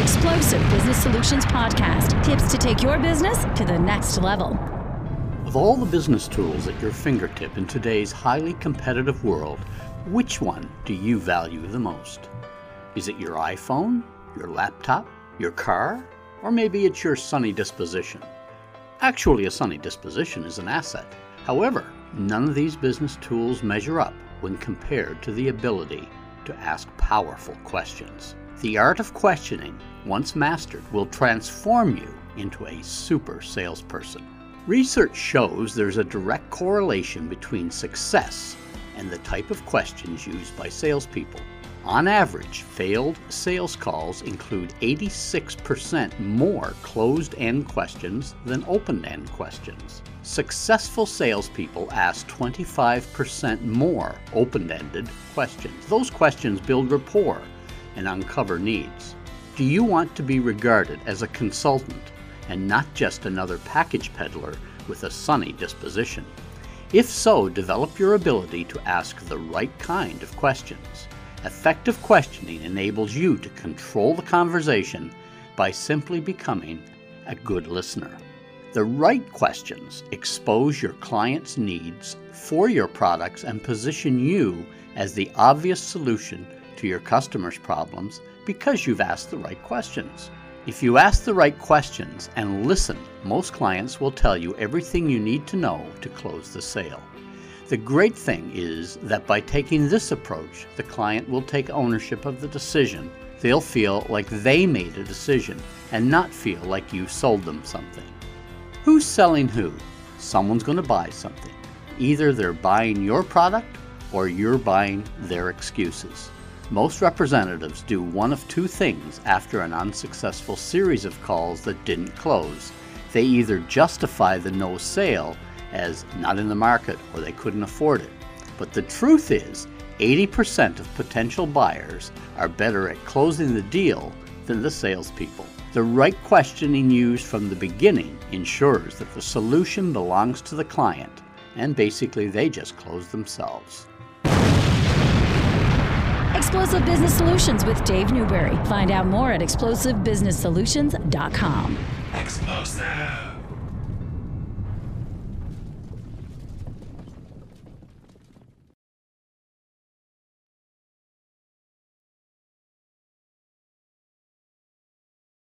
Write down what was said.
Explosive Business Solutions Podcast tips to take your business to the next level. Of all the business tools at your fingertip in today's highly competitive world, which one do you value the most? Is it your iPhone, your laptop, your car, or maybe it's your sunny disposition? Actually, a sunny disposition is an asset. However, none of these business tools measure up when compared to the ability to ask powerful questions. The art of questioning, once mastered, will transform you into a super salesperson. Research shows there's a direct correlation between success and the type of questions used by salespeople. On average, failed sales calls include 86% more closed end questions than open end questions. Successful salespeople ask 25% more open ended questions. Those questions build rapport and uncover needs. Do you want to be regarded as a consultant and not just another package peddler with a sunny disposition? If so, develop your ability to ask the right kind of questions. Effective questioning enables you to control the conversation by simply becoming a good listener. The right questions expose your client's needs for your products and position you as the obvious solution to your customers' problems because you've asked the right questions. If you ask the right questions and listen, most clients will tell you everything you need to know to close the sale. The great thing is that by taking this approach, the client will take ownership of the decision. They'll feel like they made a decision and not feel like you sold them something. Who's selling who? Someone's going to buy something. Either they're buying your product or you're buying their excuses. Most representatives do one of two things after an unsuccessful series of calls that didn't close. They either justify the no sale as not in the market or they couldn't afford it. But the truth is, 80% of potential buyers are better at closing the deal than the salespeople. The right questioning used from the beginning ensures that the solution belongs to the client, and basically they just close themselves. Explosive Business Solutions with Dave Newberry. Find out more at explosivebusinesssolutions.com. Explosive.